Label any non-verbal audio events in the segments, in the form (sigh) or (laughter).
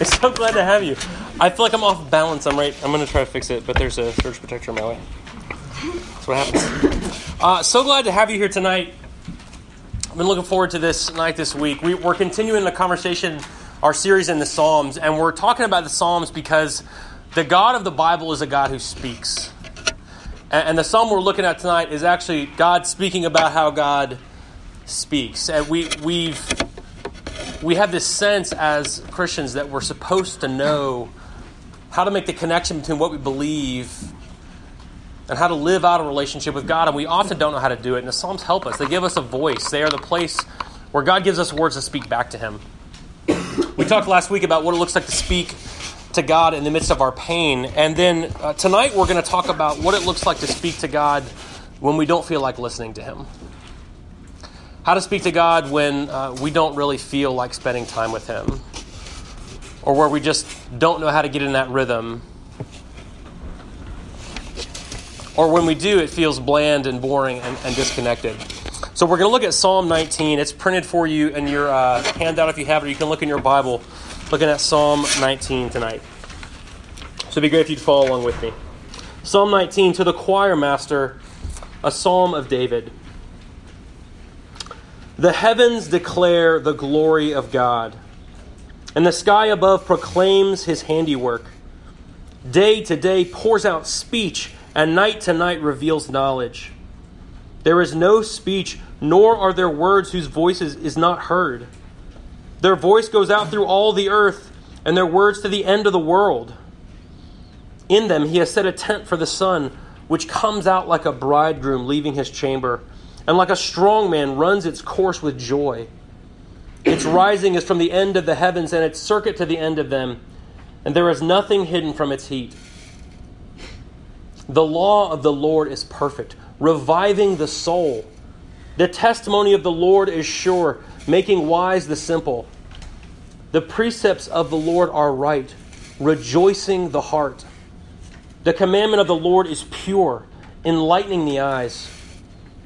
It's so glad to have you. I feel like I'm off balance. I'm right. I'm going to try to fix it, but there's a surge protector in my way. That's what happens. Uh, so glad to have you here tonight. I've been looking forward to this night this week. We, we're continuing the conversation, our series in the Psalms, and we're talking about the Psalms because the God of the Bible is a God who speaks. And, and the psalm we're looking at tonight is actually God speaking about how God speaks. And we, we've we have this sense as Christians that we're supposed to know how to make the connection between what we believe and how to live out a relationship with God, and we often don't know how to do it. And the Psalms help us. They give us a voice. They are the place where God gives us words to speak back to Him. We talked last week about what it looks like to speak to God in the midst of our pain, and then uh, tonight we're going to talk about what it looks like to speak to God when we don't feel like listening to Him how to speak to God when uh, we don't really feel like spending time with Him, or where we just don't know how to get in that rhythm, or when we do, it feels bland and boring and, and disconnected. So, we're going to look at Psalm 19. It's printed for you in your uh, handout if you have it, or you can look in your Bible looking at Psalm 19 tonight. So, it'd be great if you'd follow along with me. Psalm 19 to the choir master, a psalm of David. The heavens declare the glory of God, and the sky above proclaims his handiwork. Day to day pours out speech, and night to night reveals knowledge. There is no speech, nor are there words whose voices is not heard. Their voice goes out through all the earth, and their words to the end of the world. In them he has set a tent for the sun, which comes out like a bridegroom leaving his chamber and like a strong man runs its course with joy. Its rising is from the end of the heavens, and its circuit to the end of them, and there is nothing hidden from its heat. The law of the Lord is perfect, reviving the soul. The testimony of the Lord is sure, making wise the simple. The precepts of the Lord are right, rejoicing the heart. The commandment of the Lord is pure, enlightening the eyes.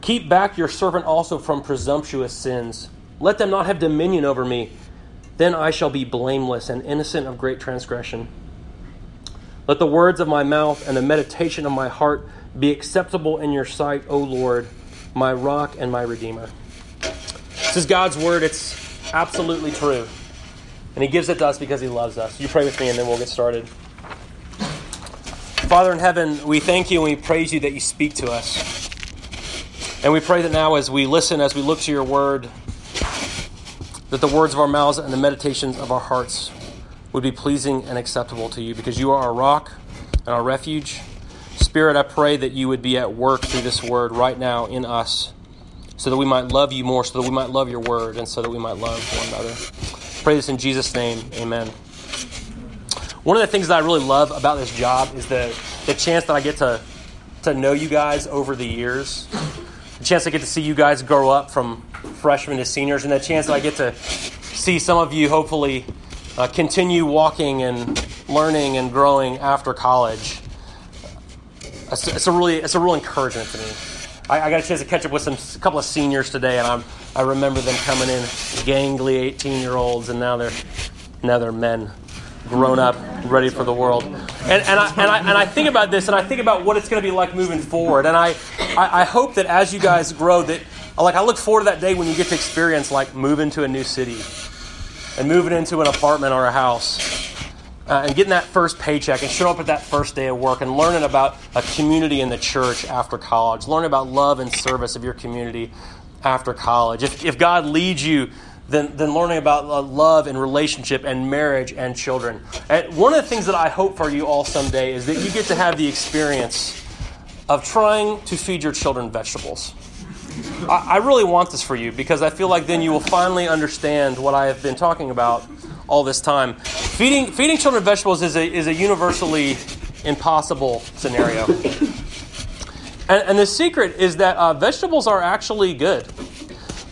Keep back your servant also from presumptuous sins. Let them not have dominion over me. Then I shall be blameless and innocent of great transgression. Let the words of my mouth and the meditation of my heart be acceptable in your sight, O Lord, my rock and my redeemer. This is God's word. It's absolutely true. And He gives it to us because He loves us. You pray with me and then we'll get started. Father in heaven, we thank you and we praise you that you speak to us. And we pray that now, as we listen, as we look to your word, that the words of our mouths and the meditations of our hearts would be pleasing and acceptable to you because you are our rock and our refuge. Spirit, I pray that you would be at work through this word right now in us so that we might love you more, so that we might love your word, and so that we might love one another. Pray this in Jesus' name. Amen. One of the things that I really love about this job is the, the chance that I get to, to know you guys over the years the chance I get to see you guys grow up from freshmen to seniors, and the chance that I get to see some of you hopefully uh, continue walking and learning and growing after college. It's, it's, a really it's a real encouragement to me. I, I, got a chance to catch up with some a couple of seniors today, and I'm, I remember them coming in gangly 18 year olds, and now they're now they're men grown up, ready for the world. And, and, I, and, I, and I think about this, and I think about what it's going to be like moving forward. And I, I, I hope that as you guys grow, that like I look forward to that day when you get to experience like moving to a new city and moving into an apartment or a house. Uh, and getting that first paycheck and showing up at that first day of work and learning about a community in the church after college, learning about love and service of your community after college. If, if God leads you then, than learning about love and relationship and marriage and children. And one of the things that I hope for you all someday is that you get to have the experience of trying to feed your children vegetables. I, I really want this for you because I feel like then you will finally understand what I have been talking about all this time. Feeding, feeding children vegetables is a, is a universally impossible scenario. And, and the secret is that uh, vegetables are actually good.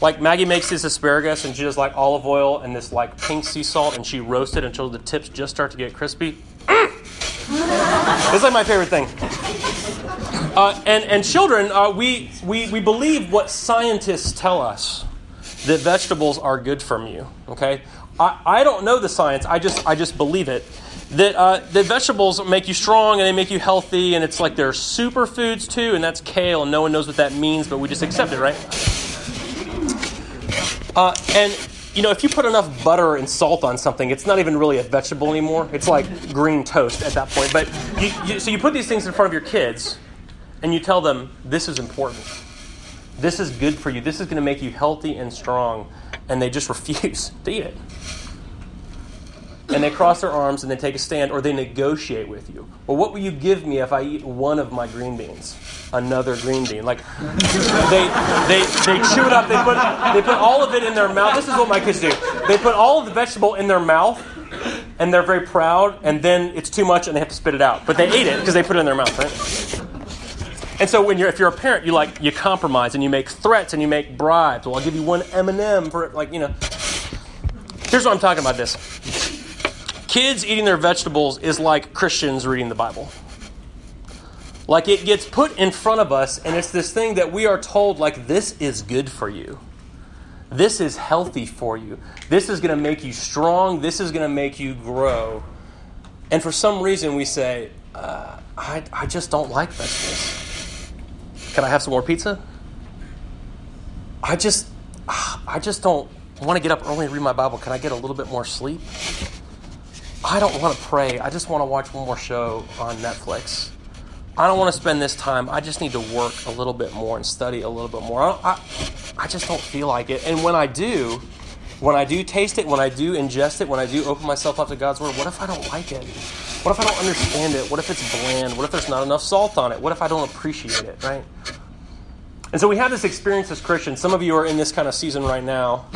Like Maggie makes this asparagus and she does like olive oil and this like pink sea salt and she roasts it until the tips just start to get crispy. it's like my favorite thing. Uh, and, and children, uh, we, we, we believe what scientists tell us that vegetables are good for you. Okay, I, I don't know the science. I just I just believe it. That uh, that vegetables make you strong and they make you healthy, and it's like they're superfoods too, and that's kale, and no one knows what that means, but we just accept it, right? Uh, and you know, if you put enough butter and salt on something, it's not even really a vegetable anymore. It's like green toast at that point. But you, you, so you put these things in front of your kids, and you tell them this is important. This is good for you. This is going to make you healthy and strong. And they just (laughs) refuse to eat it. And they cross their arms and they take a stand or they negotiate with you. Well, what will you give me if I eat one of my green beans? Another green bean. Like (laughs) they they they chew it up, they put they put all of it in their mouth. This is what my kids do. They put all of the vegetable in their mouth and they're very proud, and then it's too much and they have to spit it out. But they ate it because they put it in their mouth, right? And so when you're if you're a parent, you like you compromise and you make threats and you make bribes. Well, I'll give you one M and m for it. like you know. Here's what I'm talking about. This kids eating their vegetables is like Christians reading the Bible. Like it gets put in front of us, and it's this thing that we are told like this is good for you. This is healthy for you. This is going to make you strong. This is going to make you grow. And for some reason, we say, uh, I, I just don't like vegetables. Can I have some more pizza? I just, I just don't want to get up early and read my Bible. Can I get a little bit more sleep? I don't want to pray. I just want to watch one more show on Netflix. I don't want to spend this time. I just need to work a little bit more and study a little bit more. I, I, I just don't feel like it. And when I do, when I do taste it, when I do ingest it, when I do open myself up to God's Word, what if I don't like it? What if I don't understand it? What if it's bland? What if there's not enough salt on it? What if I don't appreciate it, right? And so we have this experience as Christians. Some of you are in this kind of season right now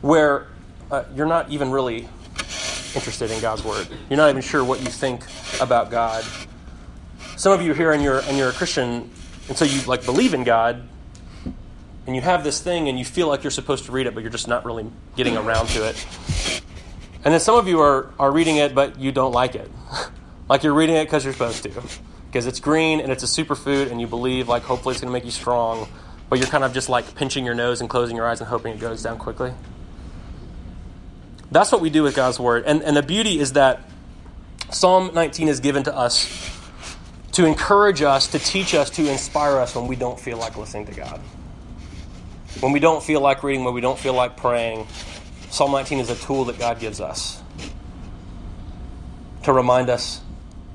where uh, you're not even really interested in God's Word. You're not even sure what you think about God. Some of you here and you're, and you're a Christian, and so you like believe in God, and you have this thing and you feel like you're supposed to read it, but you're just not really getting around to it. And then some of you are, are reading it, but you don't like it. (laughs) like you're reading it because you're supposed to. Because it's green and it's a superfood, and you believe, like, hopefully it's going to make you strong. But you're kind of just like pinching your nose and closing your eyes and hoping it goes down quickly. That's what we do with God's Word. And, and the beauty is that Psalm 19 is given to us to encourage us, to teach us, to inspire us when we don't feel like listening to God. When we don't feel like reading, when we don't feel like praying, Psalm 19 is a tool that God gives us to remind us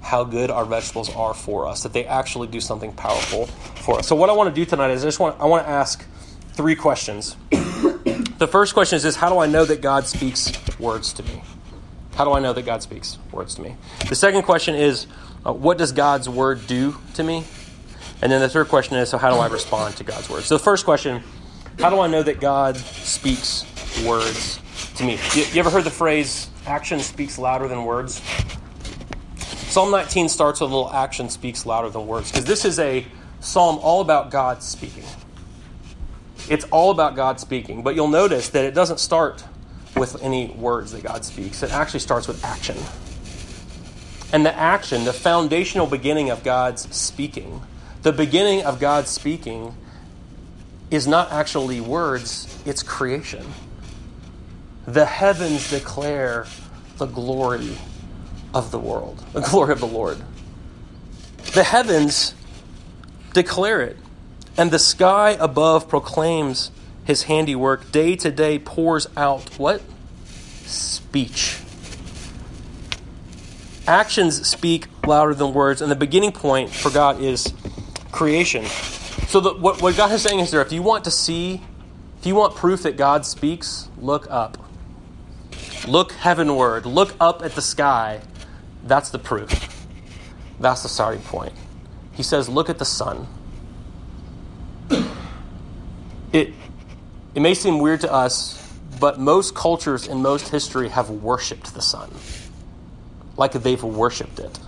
how good our vegetables are for us, that they actually do something powerful for us. So, what I want to do tonight is I just want, I want to ask three questions. (coughs) the first question is this How do I know that God speaks words to me? How do I know that God speaks words to me? The second question is uh, What does God's word do to me? And then the third question is So, how do I respond to God's word? So, the first question How do I know that God speaks words to me. You, you ever heard the phrase, action speaks louder than words? Psalm 19 starts with a little action speaks louder than words because this is a psalm all about God speaking. It's all about God speaking, but you'll notice that it doesn't start with any words that God speaks. It actually starts with action. And the action, the foundational beginning of God's speaking, the beginning of God's speaking is not actually words, it's creation. The heavens declare the glory of the world, the glory of the Lord. The heavens declare it, and the sky above proclaims his handiwork. Day to day pours out what? Speech. Actions speak louder than words, and the beginning point for God is creation. So, the, what, what God is saying is there if you want to see, if you want proof that God speaks, look up. Look heavenward. Look up at the sky. That's the proof. That's the starting point. He says, Look at the sun. It, it may seem weird to us, but most cultures in most history have worshiped the sun. Like they've worshiped it.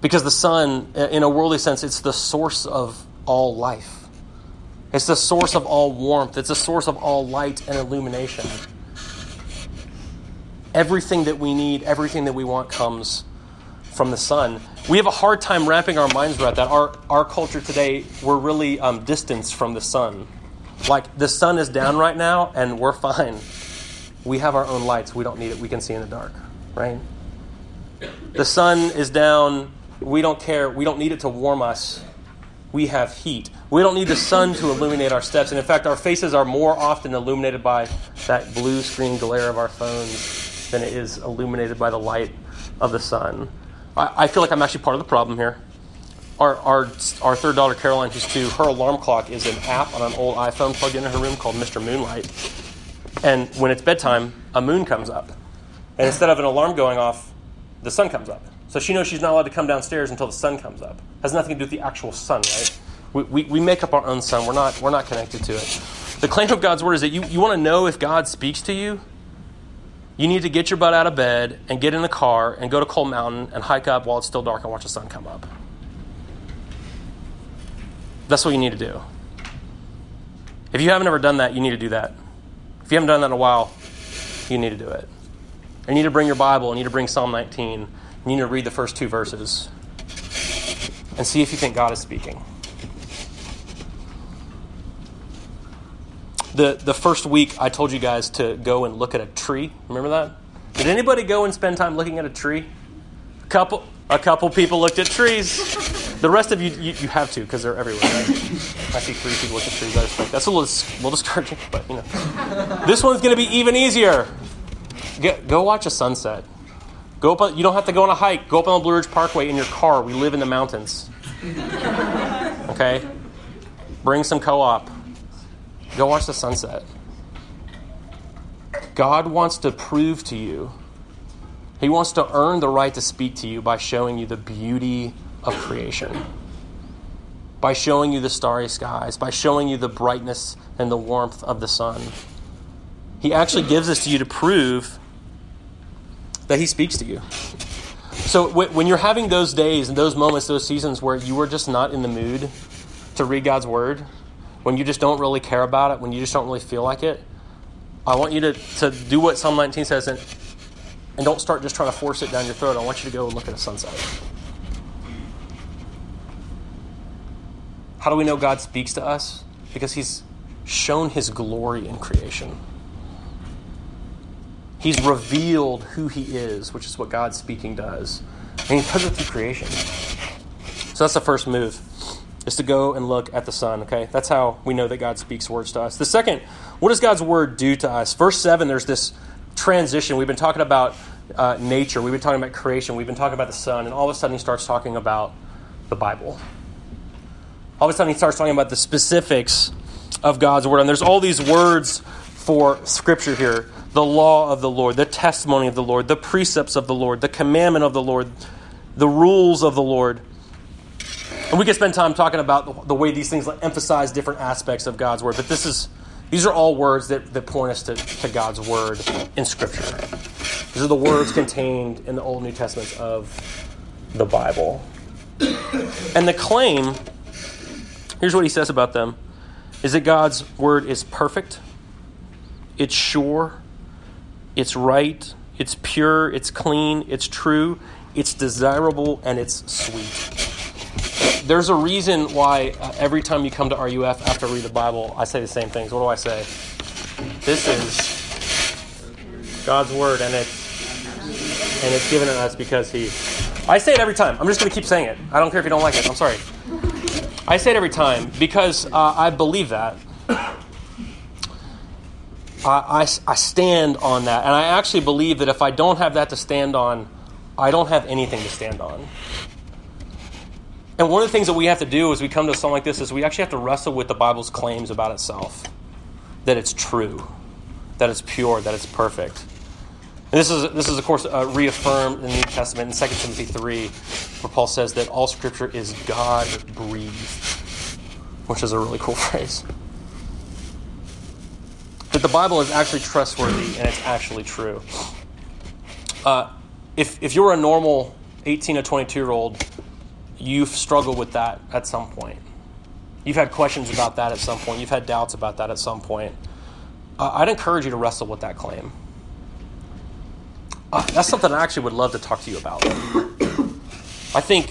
Because the sun, in a worldly sense, it's the source of all life. It's the source of all warmth. It's the source of all light and illumination. Everything that we need, everything that we want comes from the sun. We have a hard time wrapping our minds around that. Our, our culture today, we're really um, distanced from the sun. Like the sun is down right now and we're fine. We have our own lights. We don't need it. We can see in the dark, right? The sun is down. We don't care. We don't need it to warm us. We have heat. We don't need the sun to illuminate our steps. And in fact, our faces are more often illuminated by that blue screen glare of our phones than it is illuminated by the light of the sun. I, I feel like I'm actually part of the problem here. Our, our, our third daughter, Caroline, who's two, her alarm clock is an app on an old iPhone plugged into her room called Mr. Moonlight. And when it's bedtime, a moon comes up. And instead of an alarm going off, the sun comes up. So she knows she's not allowed to come downstairs until the sun comes up. Has nothing to do with the actual sun, right? We, we, we make up our own sun. We're not, we're not connected to it. The claim of God's word is that you, you want to know if God speaks to you, you need to get your butt out of bed and get in the car and go to Cold Mountain and hike up while it's still dark and watch the sun come up. That's what you need to do. If you haven't ever done that, you need to do that. If you haven't done that in a while, you need to do it. You need to bring your Bible, you need to bring Psalm 19, you need to read the first two verses and see if you think God is speaking. The, the first week, I told you guys to go and look at a tree. Remember that? Did anybody go and spend time looking at a tree? A couple, a couple people looked at trees. The rest of you, you, you have to because they're everywhere. Right? I see three people look at trees. I that's a little, a little discouraging, but you know. This one's going to be even easier. Get, go watch a sunset. Go up. You don't have to go on a hike. Go up on the Blue Ridge Parkway in your car. We live in the mountains. Okay. Bring some co-op. Go watch the sunset. God wants to prove to you, He wants to earn the right to speak to you by showing you the beauty of creation, by showing you the starry skies, by showing you the brightness and the warmth of the sun. He actually gives this to you to prove that He speaks to you. So when you're having those days and those moments, those seasons where you are just not in the mood to read God's Word, when you just don't really care about it, when you just don't really feel like it, I want you to, to do what Psalm 19 says and, and don't start just trying to force it down your throat. I want you to go and look at a sunset. How do we know God speaks to us? Because He's shown His glory in creation. He's revealed who He is, which is what God speaking does. And He does it through creation. So that's the first move is to go and look at the sun, okay? That's how we know that God speaks words to us. The second, what does God's word do to us? Verse 7, there's this transition. We've been talking about uh, nature, we've been talking about creation, we've been talking about the sun, and all of a sudden he starts talking about the Bible. All of a sudden he starts talking about the specifics of God's word. And there's all these words for scripture here the law of the Lord, the testimony of the Lord, the precepts of the Lord, the commandment of the Lord, the rules of the Lord. And we could spend time talking about the, way these things emphasize different aspects of God's word, but this is these are all words that, that point us to, to God's word in Scripture. These are the words contained in the Old New Testaments of the Bible. And the claim, here's what he says about them, is that God's word is perfect, it's sure, it's right, it's pure, it's clean, it's true, it's desirable, and it's sweet there's a reason why uh, every time you come to RUF after I read the Bible, I say the same things. What do I say? This is God's word, and it's and it's given to us because He. I say it every time. I'm just going to keep saying it. I don't care if you don't like it. I'm sorry. I say it every time because uh, I believe that. I, I, I stand on that, and I actually believe that if I don't have that to stand on, I don't have anything to stand on. And one of the things that we have to do as we come to something like this is we actually have to wrestle with the Bible's claims about itself that it's true, that it's pure, that it's perfect. And this is, this is of course, uh, reaffirmed in the New Testament in 2 Timothy 3, where Paul says that all Scripture is God breathed, which is a really cool (laughs) phrase. that the Bible is actually trustworthy and it's actually true. Uh, if, if you're a normal 18 to 22 year old, you've struggled with that at some point. You've had questions about that at some point. You've had doubts about that at some point. Uh, I'd encourage you to wrestle with that claim. Uh, that's something I actually would love to talk to you about. I think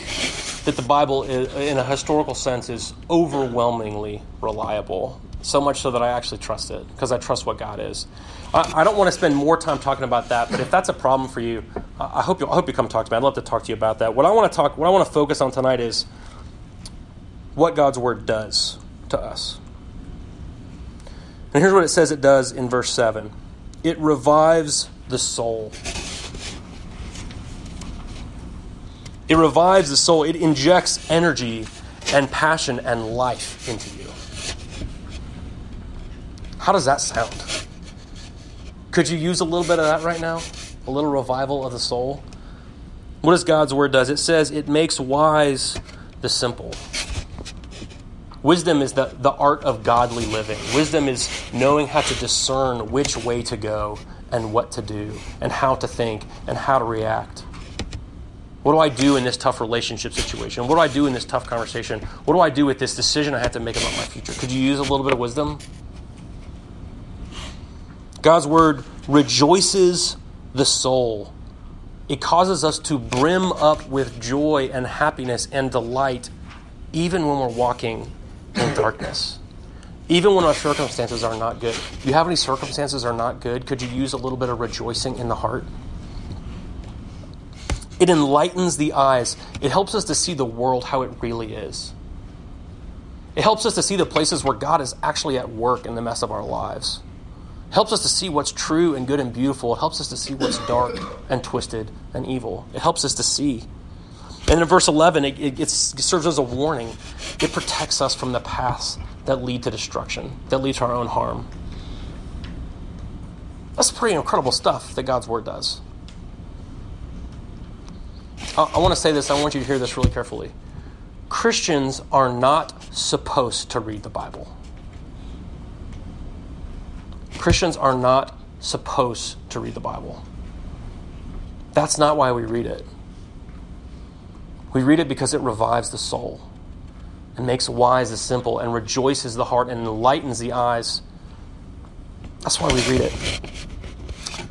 that the Bible, is, in a historical sense, is overwhelmingly reliable. So much so that I actually trust it because I trust what God is. I, I, don't want to spend more time talking about that, but if that's a problem for you, I hope you, I hope you come talk to me. I'd love to talk to you about that. What I want to talk, what I want to focus on tonight is what God's word does to us. And here's what it says it does in verse 7 it revives the soul. It revives the soul. It injects energy and passion and life into you. How does that sound? Could you use a little bit of that right now? A little revival of the soul? What does God's word does? It says it makes wise the simple. Wisdom is the, the art of godly living. Wisdom is knowing how to discern which way to go and what to do and how to think and how to react. What do I do in this tough relationship situation? What do I do in this tough conversation? What do I do with this decision I have to make about my future? Could you use a little bit of wisdom? God's word rejoices the soul. It causes us to brim up with joy and happiness and delight, even when we're walking in darkness. Even when our circumstances are not good. You have any circumstances are not good? Could you use a little bit of rejoicing in the heart? It enlightens the eyes. It helps us to see the world how it really is. It helps us to see the places where God is actually at work in the mess of our lives. Helps us to see what's true and good and beautiful. It helps us to see what's dark and twisted and evil. It helps us to see. And in verse 11, it, it, it serves as a warning. It protects us from the paths that lead to destruction, that lead to our own harm. That's pretty incredible stuff that God's Word does. I, I want to say this, I want you to hear this really carefully. Christians are not supposed to read the Bible. Christians are not supposed to read the Bible. That's not why we read it. We read it because it revives the soul and makes wise the simple and rejoices the heart and enlightens the eyes. That's why we read it.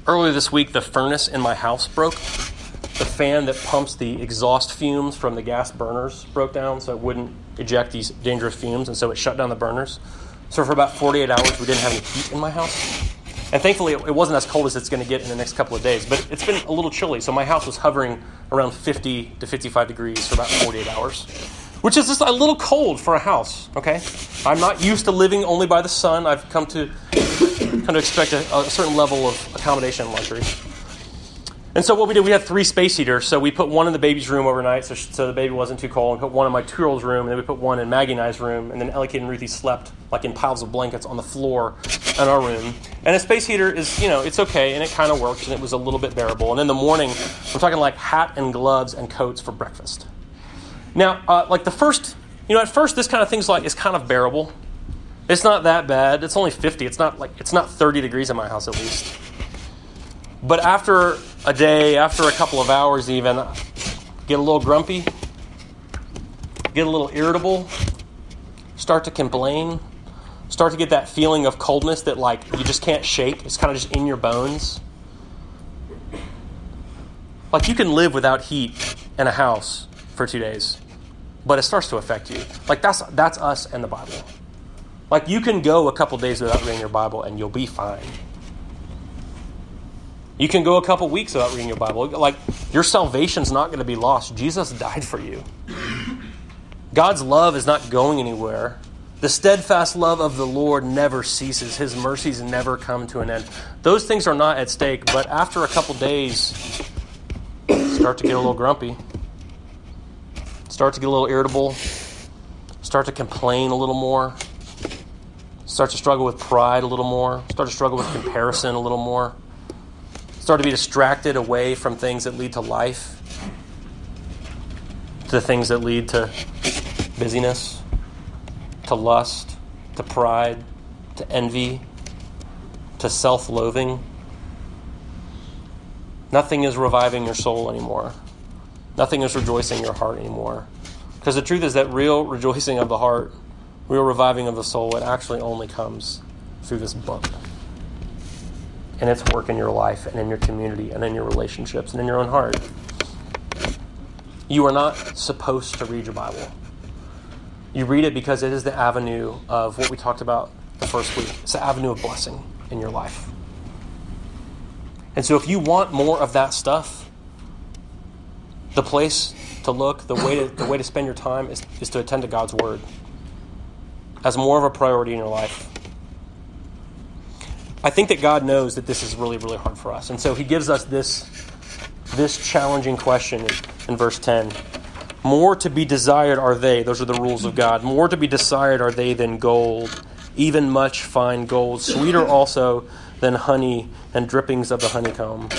Earlier this week, the furnace in my house broke the fan that pumps the exhaust fumes from the gas burners broke down, so it wouldn't eject these dangerous fumes, and so it shut down the burners. So for about 48 hours, we didn't have any heat in my house. And thankfully, it wasn't as cold as it's going to get in the next couple of days, but it's been a little chilly. So my house was hovering around 50 to 55 degrees for about 48 hours, which is just a little cold for a house, okay? I'm not used to living only by the sun. I've come to kind of expect a, a certain level of accommodation and luxury. And so what we did, we had three space heaters. So we put one in the baby's room overnight, so, so the baby wasn't too cold. And put one in my two-year-old's room, and then we put one in Maggie and I's room. And then Ellie, Kate, and Ruthie slept like in piles of blankets on the floor in our room. And a space heater is, you know, it's okay, and it kind of works, and it was a little bit bearable. And in the morning, I'm talking like hat and gloves and coats for breakfast. Now, uh, like the first, you know, at first this kind of thing's like is kind of bearable. It's not that bad. It's only 50. It's not like it's not 30 degrees in my house at least. But after a day, after a couple of hours, even, get a little grumpy, get a little irritable, start to complain, start to get that feeling of coldness that, like, you just can't shake. It's kind of just in your bones. Like, you can live without heat in a house for two days, but it starts to affect you. Like, that's, that's us and the Bible. Like, you can go a couple days without reading your Bible and you'll be fine. You can go a couple weeks without reading your Bible. Like, your salvation's not going to be lost. Jesus died for you. God's love is not going anywhere. The steadfast love of the Lord never ceases. His mercies never come to an end. Those things are not at stake, but after a couple days, start to get a little grumpy, start to get a little irritable, start to complain a little more, start to struggle with pride a little more, start to struggle with comparison a little more start to be distracted away from things that lead to life, to things that lead to busyness, to lust, to pride, to envy, to self loathing, nothing is reviving your soul anymore. Nothing is rejoicing your heart anymore. Because the truth is that real rejoicing of the heart, real reviving of the soul, it actually only comes through this book and its work in your life and in your community and in your relationships and in your own heart. You are not supposed to read your Bible. You read it because it is the avenue of what we talked about the first week. It's the avenue of blessing in your life. And so if you want more of that stuff, the place to look, the way to, the way to spend your time is, is to attend to God's Word as more of a priority in your life. I think that God knows that this is really, really hard for us. And so he gives us this, this challenging question in, in verse 10. More to be desired are they, those are the rules of God. More to be desired are they than gold, even much fine gold, sweeter also than honey and drippings of the honeycomb.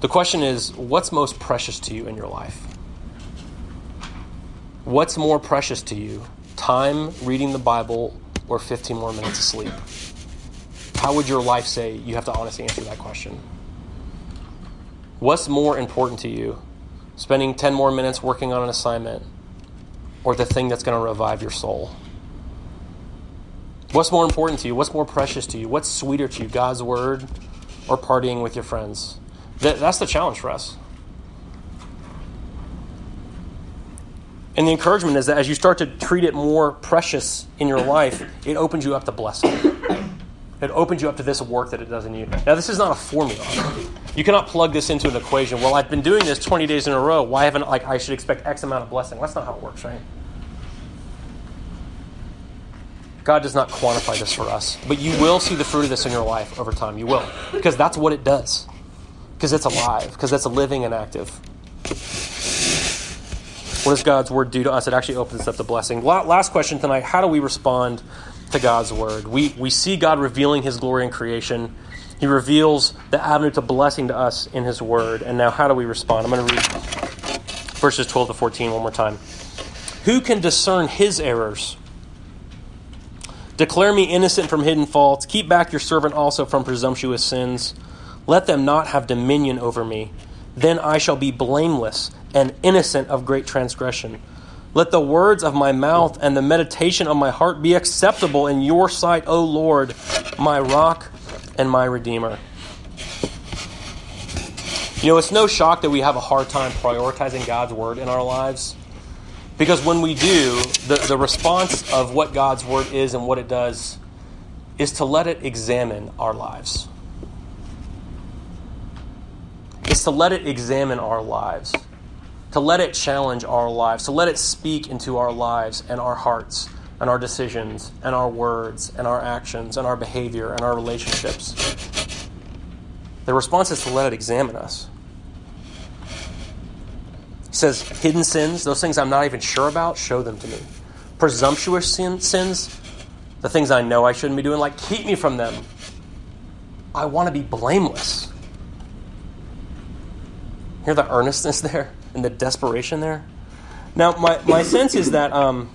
The question is what's most precious to you in your life? What's more precious to you? Time reading the Bible or 15 more minutes of sleep? How would your life say you have to honestly answer that question? What's more important to you? Spending 10 more minutes working on an assignment or the thing that's going to revive your soul? What's more important to you? What's more precious to you? What's sweeter to you, God's word or partying with your friends? That, that's the challenge for us. And the encouragement is that as you start to treat it more precious in your life, it opens you up to blessing. It opens you up to this work that it does in you. Now, this is not a formula. You cannot plug this into an equation. Well, I've been doing this 20 days in a row. Why haven't like I should expect X amount of blessing? That's not how it works, right? God does not quantify this for us, but you will see the fruit of this in your life over time. You will, because that's what it does. Because it's alive. Because it's living and active. What does God's word do to us? It actually opens up the blessing. Last question tonight: How do we respond to God's word? We we see God revealing His glory in creation. He reveals the avenue to blessing to us in His word. And now, how do we respond? I'm going to read verses 12 to 14 one more time. Who can discern His errors? Declare me innocent from hidden faults. Keep back your servant also from presumptuous sins. Let them not have dominion over me. Then I shall be blameless and innocent of great transgression. Let the words of my mouth and the meditation of my heart be acceptable in your sight, O Lord, my rock and my redeemer. You know, it's no shock that we have a hard time prioritizing God's word in our lives. Because when we do, the, the response of what God's word is and what it does is to let it examine our lives. It's to let it examine our lives, to let it challenge our lives, to let it speak into our lives and our hearts and our decisions and our words and our actions and our behavior and our relationships. The response is to let it examine us says hidden sins, those things I'm not even sure about, show them to me. Presumptuous sin, sins, the things I know I shouldn't be doing, like keep me from them. I want to be blameless. Hear the earnestness (laughs) there and the desperation there? Now, my, my sense is that um,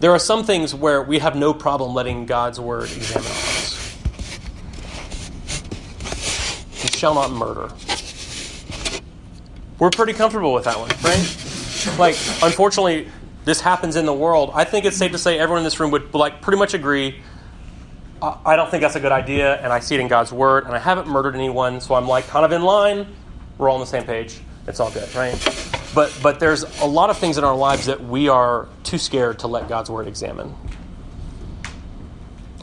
there are some things where we have no problem letting God's word examine us. You shall not murder. We're pretty comfortable with that one, right? Like, unfortunately, this happens in the world. I think it's safe to say everyone in this room would like pretty much agree. I don't think that's a good idea, and I see it in God's word, and I haven't murdered anyone, so I'm like kind of in line. We're all on the same page. It's all good, right? But but there's a lot of things in our lives that we are too scared to let God's word examine,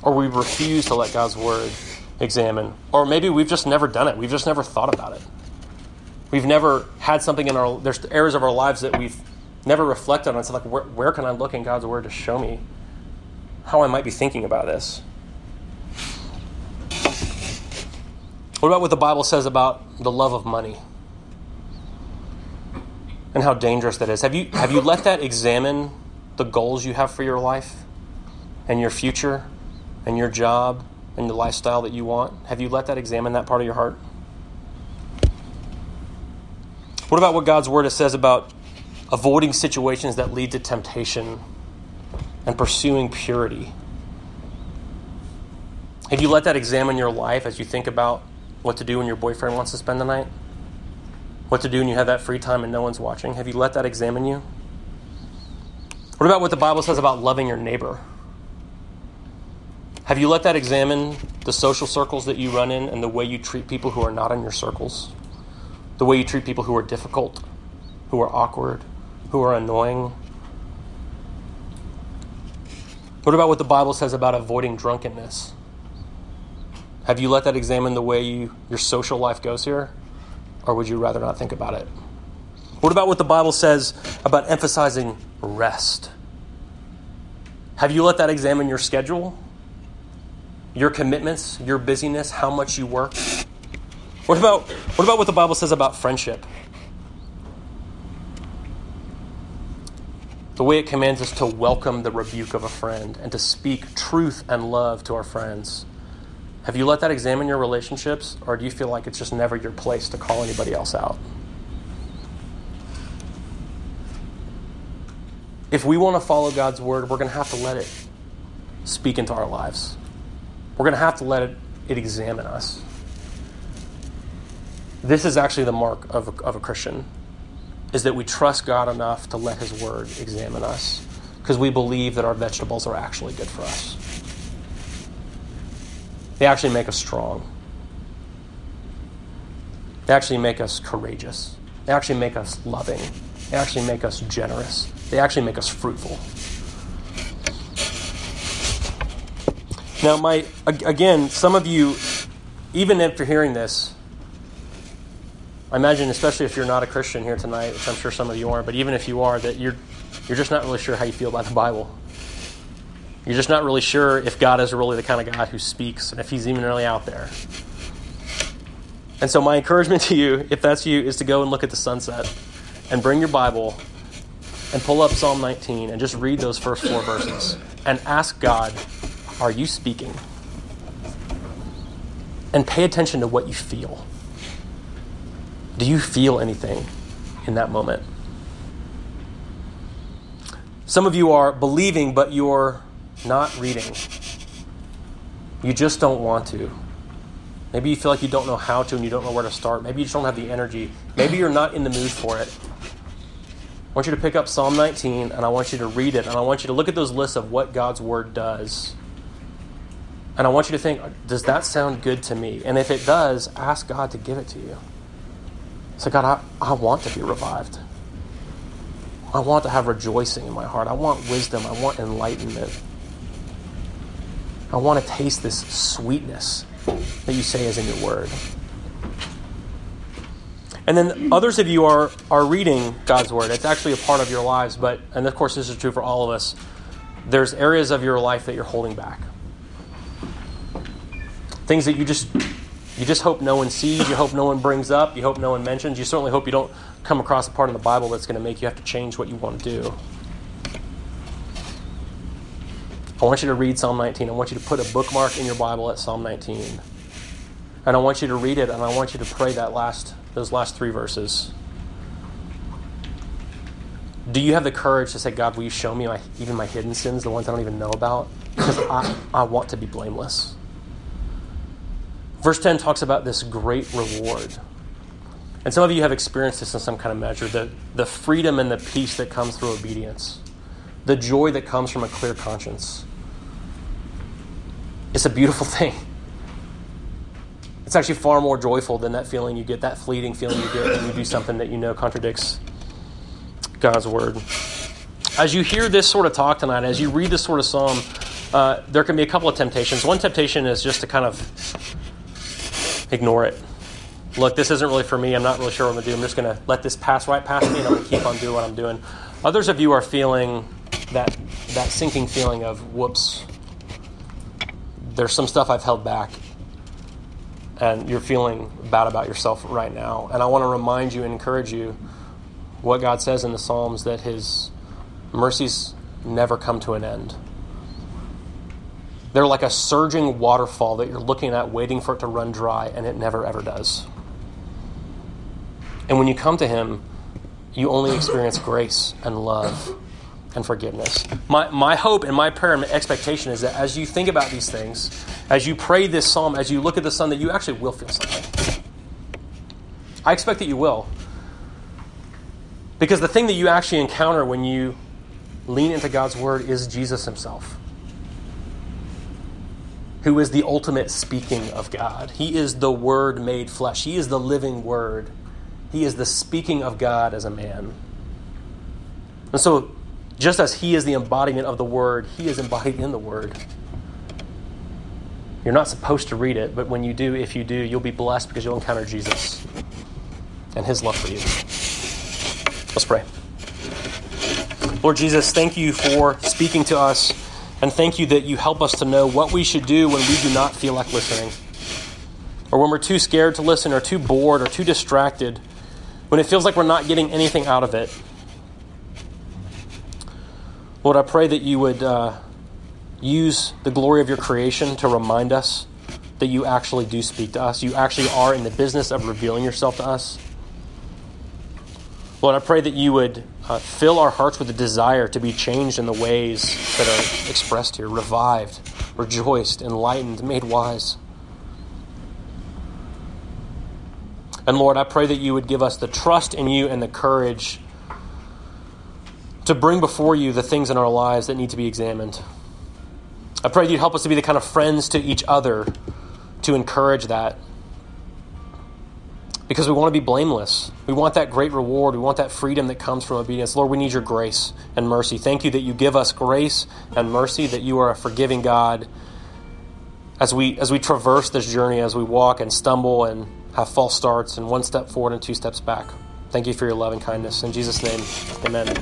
or we refuse to let God's word examine, or maybe we've just never done it. We've just never thought about it. We've never had something in our there's areas of our lives that we've never reflected on. It's like where, where can I look in God's word to show me how I might be thinking about this? What about what the Bible says about the love of money? And how dangerous that is. Have you have you let that examine the goals you have for your life and your future and your job and the lifestyle that you want? Have you let that examine that part of your heart? What about what God's word says about avoiding situations that lead to temptation and pursuing purity? Have you let that examine your life as you think about what to do when your boyfriend wants to spend the night? What to do when you have that free time and no one's watching? Have you let that examine you? What about what the Bible says about loving your neighbor? Have you let that examine the social circles that you run in and the way you treat people who are not in your circles? The way you treat people who are difficult, who are awkward, who are annoying? What about what the Bible says about avoiding drunkenness? Have you let that examine the way you, your social life goes here? Or would you rather not think about it? What about what the Bible says about emphasizing rest? Have you let that examine your schedule, your commitments, your busyness, how much you work? What about what about what the Bible says about friendship? The way it commands us to welcome the rebuke of a friend and to speak truth and love to our friends. Have you let that examine your relationships, or do you feel like it's just never your place to call anybody else out? If we want to follow God's word, we're going to have to let it speak into our lives. We're going to have to let it, it examine us. This is actually the mark of a, of a Christian, is that we trust God enough to let His word examine us, because we believe that our vegetables are actually good for us. They actually make us strong. They actually make us courageous. They actually make us loving. They actually make us generous. They actually make us fruitful. Now, my again, some of you, even after hearing this, I imagine, especially if you're not a Christian here tonight, which I'm sure some of you are, but even if you are, that you're you're just not really sure how you feel about the Bible. You're just not really sure if God is really the kind of God who speaks and if He's even really out there. And so, my encouragement (laughs) to you, if that's you, is to go and look at the sunset and bring your Bible and pull up Psalm 19 and just read those first four verses and ask God, Are you speaking? And pay attention to what you feel. Do you feel anything in that moment? Some of you are believing, but you're not reading. You just don't want to. Maybe you feel like you don't know how to and you don't know where to start. Maybe you just don't have the energy. Maybe you're not in the mood for it. I want you to pick up Psalm 19 and I want you to read it and I want you to look at those lists of what God's Word does. And I want you to think, does that sound good to me? And if it does, ask God to give it to you. Say, God, I, I want to be revived. I want to have rejoicing in my heart. I want wisdom. I want enlightenment. I want to taste this sweetness that you say is in your word. And then others of you are, are reading God's word. It's actually a part of your lives, but, and of course, this is true for all of us. There's areas of your life that you're holding back. Things that you just you just hope no one sees, you hope no one brings up, you hope no one mentions. You certainly hope you don't come across a part in the Bible that's going to make you have to change what you want to do. I want you to read Psalm 19. I want you to put a bookmark in your Bible at Psalm 19. And I want you to read it and I want you to pray that last those last 3 verses. Do you have the courage to say, God, will you show me my, even my hidden sins, the ones I don't even know about? Because I, I want to be blameless. Verse 10 talks about this great reward. And some of you have experienced this in some kind of measure the, the freedom and the peace that comes through obedience, the joy that comes from a clear conscience. It's a beautiful (laughs) thing. It's actually far more joyful than that feeling you get, that fleeting feeling you get when you do something that you know contradicts God's word. As you hear this sort of talk tonight, as you read this sort of psalm, uh, there can be a couple of temptations. One temptation is just to kind of ignore it. Look, this isn't really for me. I'm not really sure what I'm going to do. I'm just going to let this pass right past me and I'm going to keep on doing what I'm doing. Others of you are feeling that, that sinking feeling of, whoops, there's some stuff I've held back, and you're feeling bad about yourself right now. And I want to remind you and encourage you what God says in the Psalms that His mercies never come to an end. They're like a surging waterfall that you're looking at, waiting for it to run dry, and it never ever does. And when you come to Him, you only experience grace and love and forgiveness. My, my hope and my prayer and my expectation is that as you think about these things, as you pray this psalm, as you look at the sun, that you actually will feel something. I expect that you will. Because the thing that you actually encounter when you lean into God's word is Jesus himself, who is the ultimate speaking of God. He is the word made flesh, He is the living word. He is the speaking of God as a man. And so, just as He is the embodiment of the Word, He is embodied in the Word. You're not supposed to read it, but when you do, if you do, you'll be blessed because you'll encounter Jesus and His love for you. Let's pray. Lord Jesus, thank you for speaking to us, and thank you that you help us to know what we should do when we do not feel like listening, or when we're too scared to listen, or too bored, or too distracted, when it feels like we're not getting anything out of it. Lord, I pray that you would uh, use the glory of your creation to remind us that you actually do speak to us. You actually are in the business of revealing yourself to us. Lord, I pray that you would uh, fill our hearts with a desire to be changed in the ways that are expressed here revived, rejoiced, enlightened, made wise. And Lord, I pray that you would give us the trust in you and the courage to bring before you the things in our lives that need to be examined. I pray you'd help us to be the kind of friends to each other to encourage that. Because we want to be blameless. We want that great reward. We want that freedom that comes from obedience. Lord, we need your grace and mercy. Thank you that you give us grace and mercy, that you are a forgiving God. As we, as we traverse this journey, as we walk and stumble and have false starts and one step forward and two steps back. Thank you for your love and kindness. In Jesus' name, amen.